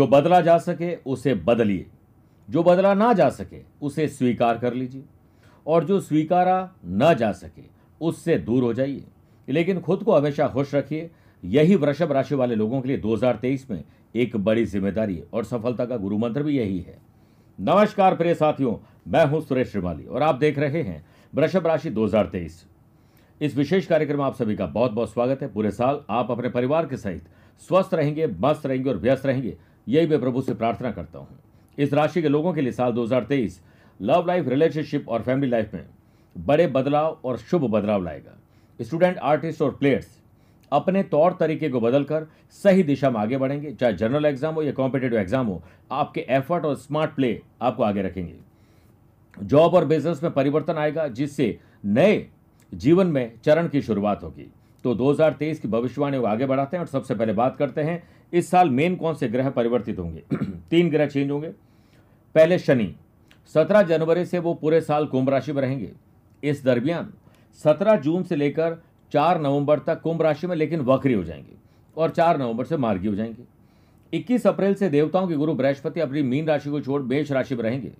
जो बदला जा सके, उसे बदलिए। जो बदला ना जा सके, उसे स्वीकार कर लीजिए। और जो स्वीकारा न जा सके, उससे दूर हो जाइए। लेकिन खुद को हमेशा खुश रखिए। यही वृषभ राशि वाले लोगों के लिए 2023 में एक बड़ी ज़िम्मेदारी और सफलता का गुरु मंत्र भी यही है। नमस्कार प्रिय साथियों, मैं हूँ सुरेश श्रीमाली और आप देख रहे हैं वृषभ राशि 2023 इस विशेष कार्यक्रम में आप सभी का बहुत बहुत स्वागत है। पूरे साल आप अपने परिवार के सहित स्वस्थ रहेंगे, मस्त रहेंगे और व्यस्त रहेंगे। यही मैं प्रभु से प्रार्थना करता हूँ। इस राशि के लोगों के लिए साल 2023 लव लाइफ, रिलेशनशिप और फैमिली लाइफ में बड़े बदलाव और शुभ बदलाव लाएगा। स्टूडेंट, आर्टिस्ट और प्लेयर्स, अपने तौर तरीके को बदलकर सही दिशा में आगे बढ़ेंगे। चाहे जनरल एग्ज़ाम हो या कॉम्पिटेटिव एग्ज़ाम हो, आपके एफर्ट और स्मार्ट प्ले आपको आगे रखेंगे। जॉब और बिज़नेस में परिवर्तन आएगा, जिससे नए जीवन में चरण की शुरुआत होगी। तो 2023 की भविष्यवाणी को आगे बढ़ाते हैं और सबसे पहले बात करते हैं इस साल मेन कौन से ग्रह परिवर्तित होंगे? तीन ग्रह चेंज होंगे। पहले शनि 17 जनवरी से वो पूरे साल कुंभ राशि में रहेंगे। इस दरमियान 17 जून से लेकर चार नवंबर तक कुंभ राशि में लेकिन वक्री हो जाएँगे और चार नवंबर से मार्गी हो जाएँगे। 21 अप्रैल से देवताओं के गुरु बृहस्पति अपनी मीन राशि को छोड़ मेष राशि में रहेंगे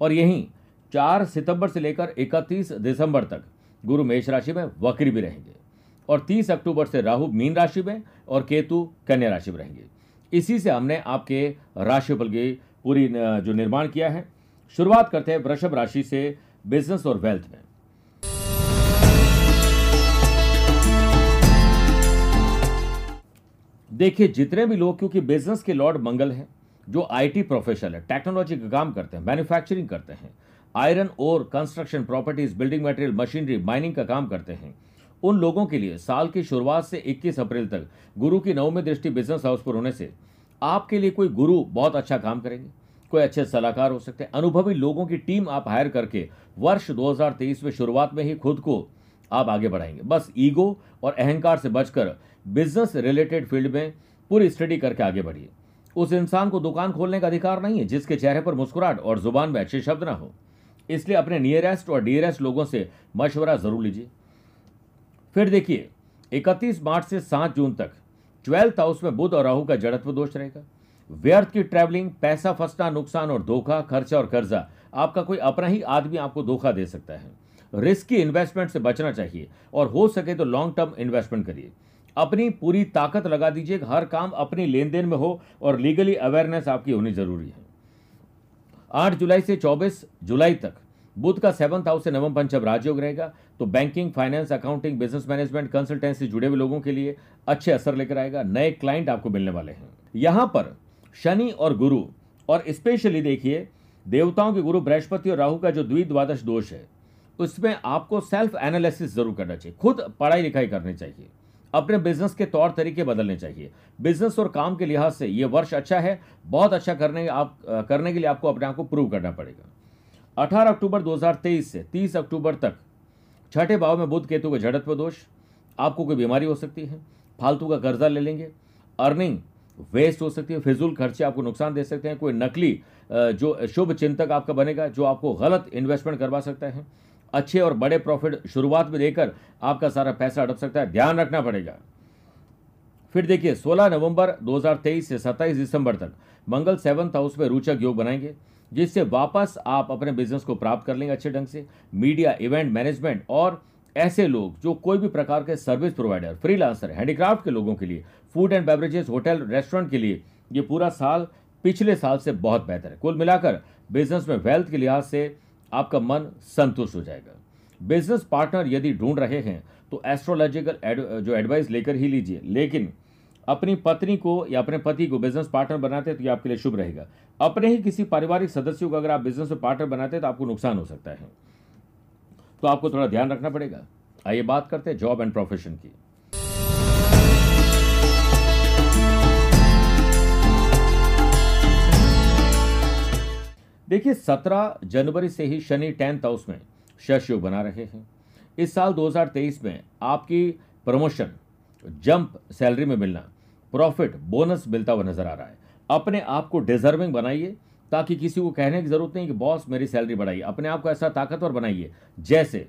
और यहीं चार सितंबर से लेकर 31 दिसंबर तक गुरु मेष राशि में वक्री भी रहेंगे। और 30 अक्टूबर से राहु मीन राशि में और केतु कन्या राशि में रहेंगे। इसी से हमने आपके राशिफल की पूरी जो निर्माण किया है। शुरुआत करते हैं वृषभ राशि से बिज़नेस और वेल्थ में। देखिए, जितने भी लोग, क्योंकि बिज़नेस के लॉर्ड मंगल हैं, जो आईटी प्रोफेशनल है, टेक्नोलॉजी का काम करते हैं, मैन्युफैक्चरिंग करते हैं, आयरन और construction properties, building material, machinery, mining का काम करते हैं उन लोगों के लिए साल की शुरुआत से 21 अप्रैल तक गुरु की नवमी दृष्टि बिज़नेस हाउस पर होने से आपके लिए कोई गुरु बहुत अच्छा काम करेंगे। कोई अच्छे सलाहकार हो सकते हैं। अनुभवी लोगों की टीम आप हायर करके वर्ष 2023 में शुरुआत में ही खुद को आप आगे बढ़ाएँगे। बस ईगो और अहंकार से बचकर बिज़नेस रिलेटेड फ़ील्ड में पूरी स्टडी करके आगे बढ़िए। उस इंसान को दुकान खोलने का अधिकार नहीं है, जिसके चेहरे पर मुस्कुराहट और ज़ुबान में अच्छे शब्द ना हो। इसलिए अपने नियरेस्ट और डियरेस्ट लोगों से मशवरा ज़रूर लीजिए। फिर देखिए 31 मार्च से 7 जून तक, ट्वेल्थ हाउस में बुध और राहु का जड़त्व दोष रहेगा। व्यर्थ की ट्रैवलिंग पैसा फंसना, नुकसान और धोखा, खर्चा और कर्जा, आपका कोई अपना ही आदमी आपको धोखा दे सकता है। रिस्की इन्वेस्टमेंट से बचना चाहिए और हो सके तो लॉन्ग टर्म इन्वेस्टमेंट करिए। अपनी पूरी ताकत लगा दीजिए, हर काम अपनी लेन देन में हो और लीगली अवेयरनेस आपकी होनी ज़रूरी है। आठ जुलाई से चौबीस जुलाई तक बुध का सेवंथ हाउस से नवम पंचम राजयोग रहेगा तो banking finance accounting business management consultancy जुड़े हुए लोगों के लिए अच्छे असर लेकर आएगा, नए क्लाइंट आपको मिलने वाले हैं। यहाँ पर शनि और गुरु, और स्पेशली देखिए, देवताओं के गुरु बृहस्पति और राहु का जो द्विद्वादश दोष है, उसमें आपको सेल्फ एनालिसिस ज़रूर करना चाहिए, खुद पढ़ाई लिखाई करनी चाहिए, अपने बिज़नेस के तौर तरीके बदलने चाहिए। बिज़नेस और काम के लिहाज से यह वर्ष अच्छा है, बहुत अच्छा करने आप, करने के लिए आपको अपने आप को प्रूव करना पड़ेगा। 18 अक्टूबर 2023 से 30 अक्टूबर तक छठे भाव में बुद्ध केतु का जड़त्व दोष, आपको कोई बीमारी हो सकती है, फालतू का कर्जा ले लेंगे, अर्निंग वेस्ट हो सकती है, फिजूल खर्चे आपको नुकसान दे सकते हैं, कोई नकली जो शुभ चिंतक आपका बनेगा, जो आपको गलत इन्वेस्टमेंट करवा सकता है। अच्छे और बड़े प्रॉफिट शुरुआत में देकर आपका सारा पैसा अटक सकता है, ध्यान रखना पड़ेगा। फिर देखिए 16 नवंबर 2023 से 27 दिसंबर तक मंगल सेवंथ हाउस में रोचक योग बनाएँगे। जिससे वापस आप अपने बिज़नेस को प्राप्त कर लेंगे अच्छे ढंग से। मीडिया, इवेंट मैनेजमेंट और ऐसे लोग जो कोई भी प्रकार के सर्विस प्रोवाइडर, फ्रीलांसर, हैंडीक्राफ्ट के लोगों के लिए, food and beverages, hotel, restaurant के लिए, ये पूरा साल, पिछले साल से बहुत बेहतर है। कुल मिलाकर बिज़नेस में वेल्थ के लिहाज से आपका मन संतुष्ट हो जाएगा। बिज़नेस पार्टनर यदि ढूंढ रहे हैं तो एस्ट्रोलॉजिकल जो एडवाइस लेकर ही लीजिए। लेकिन अपनी पत्नी को या अपने पति को बिज़नेस पार्टनर बनाते हैं तो ये आपके लिए शुभ रहेगा। अपने ही किसी पारिवारिक सदस्यों को अगर आप बिज़नेस में पार्टनर बनाते हैं तो आपको नुकसान हो सकता है। तो आपको थोड़ा ध्यान रखना पड़ेगा। आइए बात करते हैं जॉब एंड प्रोफेशन की। देखिए 17 जनवरी से ही शनि टेंथ हाउस में शश योग बना रहे हैं। इस साल 2023 में आपकी प्रमोशन जंप सैलरी में मिलना प्रॉफिट, बोनस मिलता हुआ नज़र आ रहा है। अपने आप को डिजर्विंग बनाइए, ताकि किसी को कहने की ज़रूरत नहीं कि, बॉस, मेरी सैलरी बढ़ाइए। अपने आप को ऐसा ताकतवर बनाइए, जैसे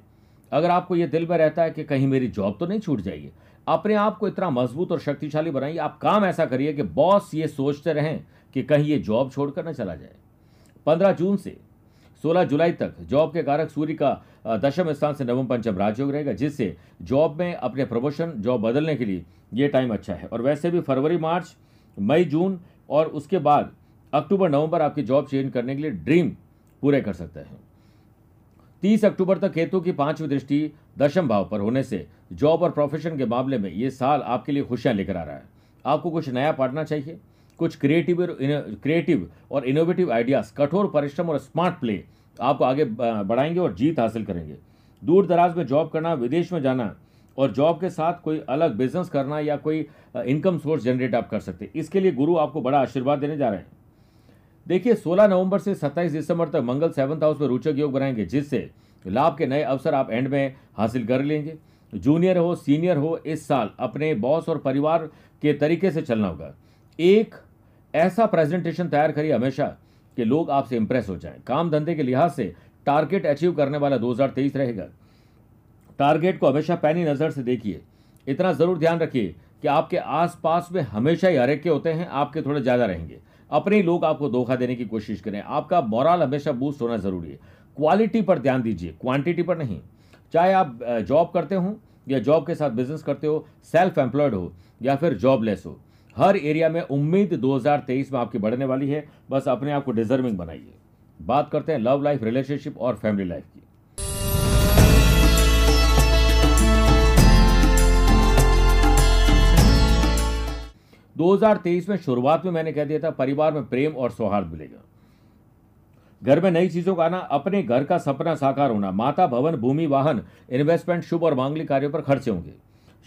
अगर आपको यह दिल में रहता है कि कहीं मेरी जॉब तो नहीं छूट जाएगी, अपने आप को इतना मज़बूत और शक्तिशाली बनाइए। आप काम ऐसा करिए कि, बॉस, ये सोचते रहें कि कहीं ये जॉब छोड़कर न चला जाए। पंद्रह जून से 16 जुलाई तक जॉब के कारक सूर्य का दशम स्थान से नवम पंचम राजयोग रहेगा, जिससे जॉब में अपने प्रमोशन, जॉब बदलने के लिए ये टाइम अच्छा है। और वैसे भी फरवरी, मार्च, मई, जून और उसके बाद अक्टूबर, नवंबर आपकी जॉब चेंज करने के लिए ड्रीम पूरे कर सकते हैं। तीस अक्टूबर तक केतु की पांचवी दृष्टि दशम भाव पर होने से जॉब और प्रोफेशन के मामले में ये साल आपके लिए खुशियाँ लेकर आ रहा है। आपको कुछ नया पढ़ना चाहिए? कुछ क्रिएटिव क्रिएटिव और इनोवेटिव आइडियाज़ कठोर परिश्रम और स्मार्ट प्ले आपको आगे बढ़ाएँगे और जीत हासिल करेंगे। दूर दराज में जॉब करना, विदेश में जाना और जॉब के साथ कोई अलग बिज़नेस करना या कोई इनकम सोर्स जनरेट आप कर सकते हैं। इसके लिए गुरु आपको बड़ा आशीर्वाद देने जा रहे हैं। देखिए 16 नवंबर से 27 दिसंबर तक मंगल सेवंथ हाउस में रोचक योग बनाएँगे, जिससे लाभ के नए अवसर आप एंड में हासिल कर लेंगे। जूनियर हो, सीनियर हो, इस साल अपने बॉस और परिवार के तरीके से चलना होगा। एक ऐसा प्रेजेंटेशन तैयार करिए हमेशा कि लोग आपसे इंप्रेस हो जाएँ। काम धंधे के लिहाज से टारगेट अचीव करने वाला 2023 रहेगा। टारगेट को हमेशा पैनी नज़र से देखिए। इतना ज़रूर ध्यान रखिए कि आपके आसपास में हमेशा ही हरेके होते हैं, आपके थोड़े ज़्यादा रहेंगे। अपने लोग आपको धोखा देने की कोशिश करें। आपका मॉरल हमेशा बूस्ट होना ज़रूरी है। क्वालिटी पर ध्यान दीजिए। क्वांटिटी पर नहीं। चाहे आप जॉब करते हो या जॉब के साथ बिज़नेस करते हो सेल्फ एम्प्लॉयड हो या फिर जॉबलेस हो हर एरिया में उम्मीद 2023 में आपकी बढ़ने वाली है। बस अपने आप को डिजर्विंग बनाइए। बात करते हैं लव लाइफ, रिलेशनशिप और फैमिली लाइफ की। दो हज़ार तेईस में शुरुआत में मैंने कह दिया था, परिवार में प्रेम और सौहार्द मिलेगा। घर में नई चीज़ों का आना, अपने घर का सपना साकार होना, माता, भवन, भूमि, वाहन इन्वेस्टमेंट शुभ और मांगलिक कार्यों पर खर्चे होंगे।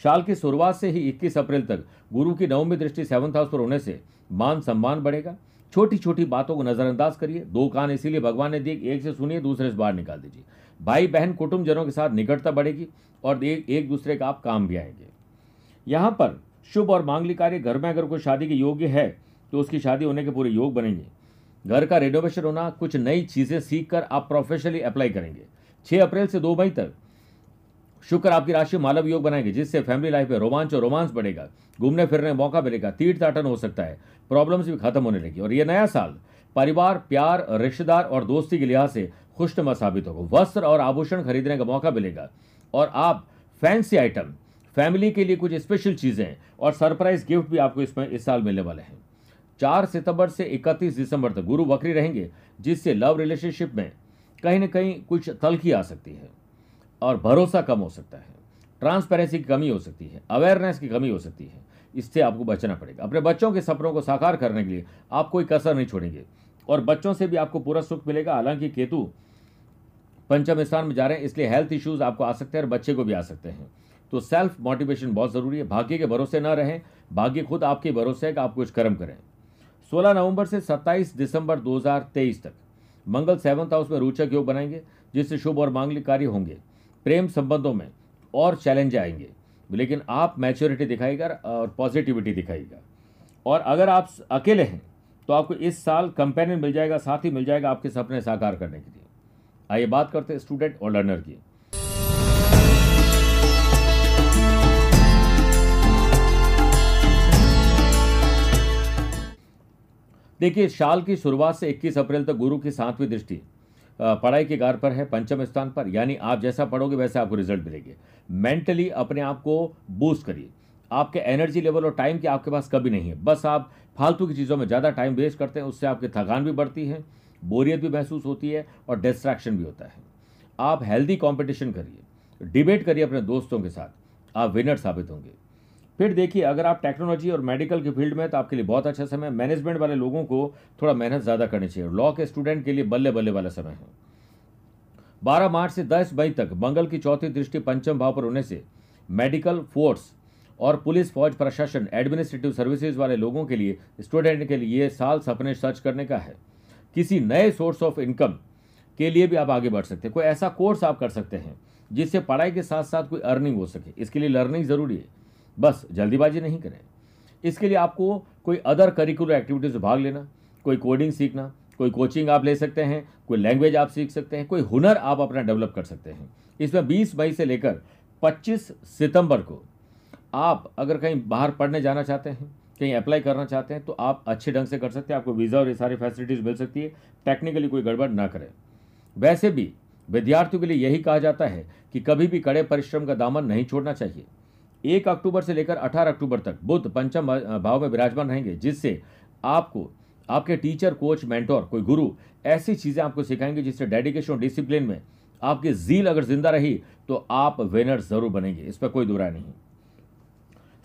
साल की शुरुआत से ही 21 अप्रैल तक गुरु की नवमी दृष्टि सेवंथ हाउस पर होने से मान सम्मान बढ़ेगा। छोटी छोटी बातों को नजरअंदाज करिए। दो कान इसीलिए भगवान ने दिए एक से सुनिए दूसरे से बाहर निकाल दीजिए। भाई बहन कुटुंबजनों के साथ निकटता बढ़ेगी और एक, एक दूसरे का आप काम भी आएँगे। यहाँ पर शुभ और मांगलिक कार्य। घर में अगर कोई शादी के योग्य है तो उसकी शादी होने के पूरे योग बनेंगे। घर का रेनोवेशन होना कुछ नई चीज़ें सीख कर आप प्रोफेशनली अप्लाई करेंगे। छह अप्रैल से दो मई तक शुक्र आपकी राशि मालव योग बनाएगी, जिससे फैमिली लाइफ में रोमांच और रोमांस बढ़ेगा। घूमने फिरने मौका मिलेगा तीर्थाटन हो सकता है प्रॉब्लम्स भी खत्म होने लगी। और यह नया साल परिवार, प्यार, रिश्तेदार और दोस्ती के लिहाज से खुशनुमा साबित होगा। वस्त्र और आभूषण खरीदने का मौका मिलेगा। और आप फैंसी आइटम फैमिली के लिए कुछ स्पेशल चीज़ें और सरप्राइज़ गिफ्ट भी आपको इसमें इस साल मिलने वाले हैं। चार सितंबर से इकतीस दिसंबर तक गुरु वक्री रहेंगे, जिससे लव रिलेशनशिप में कहीं ना कहीं कुछ तलखी आ सकती है। और भरोसा कम हो सकता है। ट्रांसपेरेंसी की कमी हो सकती है। अवेयरनेस की कमी हो सकती है। इससे आपको बचना पड़ेगा। अपने बच्चों के सपनों को साकार करने के लिए आप कोई कसर नहीं छोड़ेंगे। और बच्चों से भी आपको पूरा सुख मिलेगा। हालाँकि केतु पंचम स्थान में जा रहे हैं, इसलिए हेल्थ इश्यूज़ आपको आ सकते हैं और बच्चे को भी आ सकते हैं। तो सेल्फ मोटिवेशन बहुत ज़रूरी है। भाग्य के भरोसे न रहें। भाग्य खुद आपके भरोसे है कि आप कुछ कर्म करें। 16 नवंबर से 27 दिसंबर 2023 तक मंगल सेवंथ हाउस में रोचक योग बनाएँगे, जिससे शुभ और मांगलिक कार्य होंगे। प्रेम संबंधों में और चैलेंज आएँगे। लेकिन आप मैच्योरिटी दिखाएगा और पॉजिटिविटी दिखाएगा और अगर आप अकेले हैं तो आपको इस साल कंपेनियन मिल जाएगा, साथ ही मिल जाएगा आपके सपने साकार करने के लिए। आइए बात करते हैं स्टूडेंट और लर्नर की। देखिए, साल की शुरुआत से 21 अप्रैल तक गुरु की सातवीं दृष्टि पढ़ाई के गार पर है, पंचम स्थान पर। यानी आप जैसा पढ़ोगे, वैसे आपको रिज़ल्ट मिलेंगे। मेंटली अपने आप को बूस्ट करिए। आपके एनर्जी लेवल और टाइम की आपके पास कभी नहीं है। बस आप फालतू की चीज़ों में ज़्यादा टाइम वेस्ट करते हैं, उससे आपकी थकान भी बढ़ती है, बोरियत भी महसूस होती है और डिस्ट्रैक्शन भी होता है। आप हेल्दी कॉम्पिटिशन करिए। डिबेट करिए अपने दोस्तों के साथ। आप विनर साबित होंगे। फिर देखिए, अगर आप टेक्नोलॉजी और मेडिकल के फ़ील्ड में तो आपके लिए बहुत अच्छा समय मैनेजमेंट वाले लोगों को थोड़ा मेहनत ज़्यादा करनी चाहिए। लॉ के स्टूडेंट के लिए बल्ले बल्ले वाला समय है। बारह मार्च से दस मई तक, मंगल की चौथी दृष्टि पंचम भाव पर होने से मेडिकल फोर्स और पुलिस, फौज, प्रशासन एडमिनिस्ट्रेटिव सर्विसेज़ वाले लोगों के लिए स्टूडेंट के लिए साल सपने सर्च करने का है। किसी नए सोर्स ऑफ़ इनकम के लिए भी आप आगे बढ़ सकते हैं। कोई ऐसा कोर्स आप कर सकते हैं, जिससे पढ़ाई के साथ साथ कोई अर्निंग हो सके। इसके लिए लर्निंग ज़रूरी है। बस, जल्दीबाजी नहीं करें। इसके लिए आपको कोई अदर करिकुलर एक्टिविटीज़ में भाग लेना, कोई कोडिंग सीखना, कोई कोचिंग आप ले सकते हैं, कोई लैंग्वेज आप सीख सकते हैं, कोई हुनर आप अपना डेवलप कर सकते हैं। इसमें 20 मई से लेकर 25 सितंबर को आप अगर कहीं बाहर पढ़ने जाना चाहते हैं, कहीं अप्लाई करना चाहते हैं तो आप अच्छे ढंग से कर सकते हैं। आपको वीज़ा और ये सारी फैसिलिटीज़ मिल सकती है। टेक्निकली कोई गड़बड़ ना करें। वैसे भी विद्यार्थियों के लिए यही कहा जाता है कि कभी भी कड़े परिश्रम का दामन नहीं छोड़ना चाहिए। एक अक्टूबर से लेकर अठारह अक्टूबर तक बुद्ध पंचम भाव में विराजमान रहेंगे, जिससे आपको, आपके टीचर कोच मेंटोर कोई गुरु ऐसी चीज़ें आपको सिखाएँगे जिससे डेडिकेशन और डिसिप्लिन में आपकी जील अगर ज़िंदा रही तो आप विनर ज़रूर बनेंगे। इस पर कोई दुरा नहीं।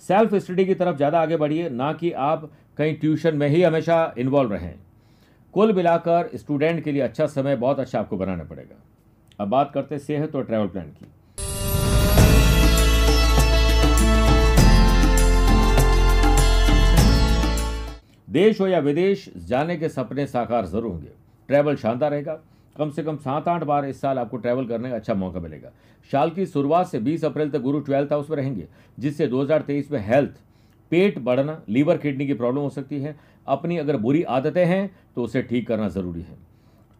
सेल्फ स्टडी की तरफ़ ज़्यादा आगे बढ़िए, ना कि आप कहीं ट्यूशन में ही हमेशा इन्वॉल्व रहें। कुल मिलाकर स्टूडेंट के लिए अच्छा समय बहुत अच्छा आपको बनाना पड़ेगा। अब बात करते सेहत और ट्रैवल प्लान की। देश हो या विदेश, जाने के सपने साकार ज़रूर होंगे। ट्रैवल शानदार रहेगा। कम से कम सात आठ बार इस साल आपको ट्रैवल करने का अच्छा मौका मिलेगा। साल की शुरुआत से 20 अप्रैल तक गुरु ट्वेल्थ हाउस में रहेंगे, जिससे 2023 में हेल्थ, पेट बढ़ना, लीवर किडनी की प्रॉब्लम हो सकती है। अपनी अगर बुरी आदतें हैं तो उसे ठीक करना ज़रूरी है।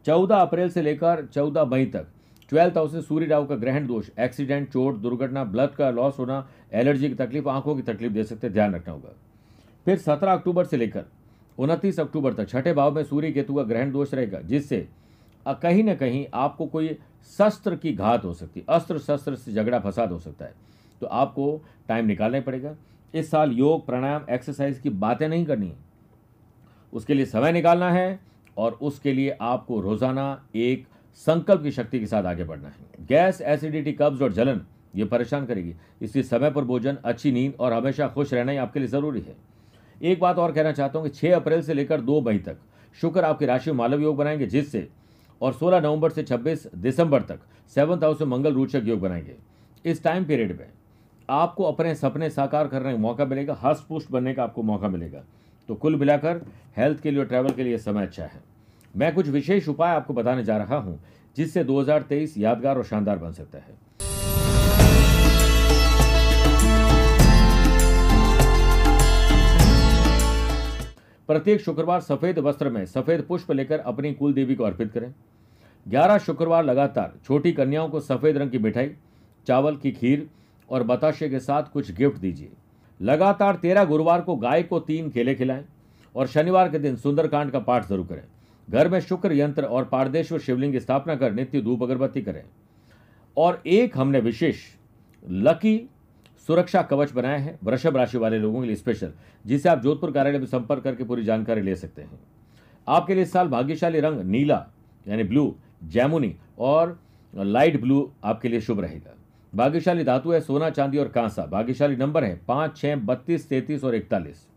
चौदह अप्रैल से लेकर चौदह मई तक ट्वेल्थ हाउस से सूर्य राव का ग्रहण दोष, एक्सीडेंट, चोट, दुर्घटना, ब्लड का लॉस होना, एलर्जी की तकलीफ़, आँखों की तकलीफ़ दे सकते ध्यान रखना होगा। फिर सत्रह अक्टूबर से लेकर उनतीस अक्टूबर तक। छठे भाव में सूर्य केतु का ग्रहण दोष रहेगा, जिससे कहीं ना कहीं आपको कोई शस्त्र की घात हो सकती है अस्त्र शस्त्र से झगड़ा फसाद हो सकता है। तो आपको टाइम निकालना पड़ेगा। इस साल योग, प्राणायाम एक्सरसाइज की बातें नहीं करनी है। उसके लिए समय निकालना है और उसके लिए आपको रोज़ाना एक संकल्प की शक्ति के साथ आगे बढ़ना है। गैस एसिडिटी कब्ज और जलन, ये परेशान करेगी। इसलिए समय पर भोजन, अच्छी नींद और हमेशा खुश रहना ही आपके लिए ज़रूरी है। एक बात और कहना चाहता हूँ कि 6 अप्रैल से लेकर दो मई तक, शुक्र आपकी राशि में मालव योग बनाएँगे, जिससे, और 16 नवंबर से 26 दिसंबर तक सेवंथ हाउस में मंगल रोचक योग बनाएँगे। इस टाइम पीरियड में आपको अपने सपने साकार करने का मौका मिलेगा हस्त पुष्ट बनने का आपको मौका मिलेगा। तो कुल मिलाकर हेल्थ के लिए और ट्रैवल के लिए समय अच्छा है। मैं कुछ विशेष उपाय आपको बताने जा रहा हूँ, जिससे 2023 यादगार और शानदार बन सकता है। प्रत्येक शुक्रवार सफ़ेद वस्त्र में सफ़ेद पुष्प लेकर अपनी कुल देवी को अर्पित करें। ग्यारह शुक्रवार लगातार छोटी कन्याओं को सफ़ेद रंग की मिठाई, चावल की खीर और बताशे के साथ कुछ गिफ्ट दीजिए। लगातार तेरह गुरुवार को गाय को तीन केले खिलाएँ और शनिवार के दिन सुंदरकांड का पाठ ज़रूर करें। घर में शुक्र यंत्र और पारदेश्वर शिवलिंग की स्थापना कर नित्य धूप अगरबत्ती करें। और एक हमने विशेष, लकी सुरक्षा कवच बनाया है, वृषभ राशि वाले लोगों के लिए स्पेशल जिसे आप जोधपुर कार्यालय में संपर्क करके पूरी जानकारी ले सकते हैं। आपके लिए इस साल भाग्यशाली रंग नीला, यानी ब्लू जैमुनी और लाइट ब्लू आपके लिए शुभ रहेगा। भाग्यशाली धातु है, सोना, चांदी और कांसा। भाग्यशाली नंबर है पाँच, छह, बत्तीस, तैतीस और इकतालीस।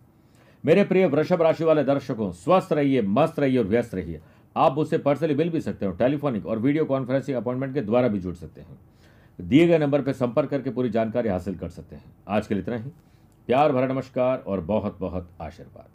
मेरे प्रिय वृषभ राशि वाले दर्शकों, स्वस्थ रहिए, मस्त रहिए और व्यस्त रहिए। आप मुझसे पर्सनली मिल भी सकते हो, टेलीफोनिक और वीडियो कॉन्फ्रेंसिंग अपॉइंटमेंट के द्वारा भी जुड़ सकते हैं। दिए गए नंबर पर संपर्क करके पूरी जानकारी हासिल कर सकते हैं। आज के लिए इतना ही। प्यार भरा नमस्कार और बहुत बहुत आशीर्वाद।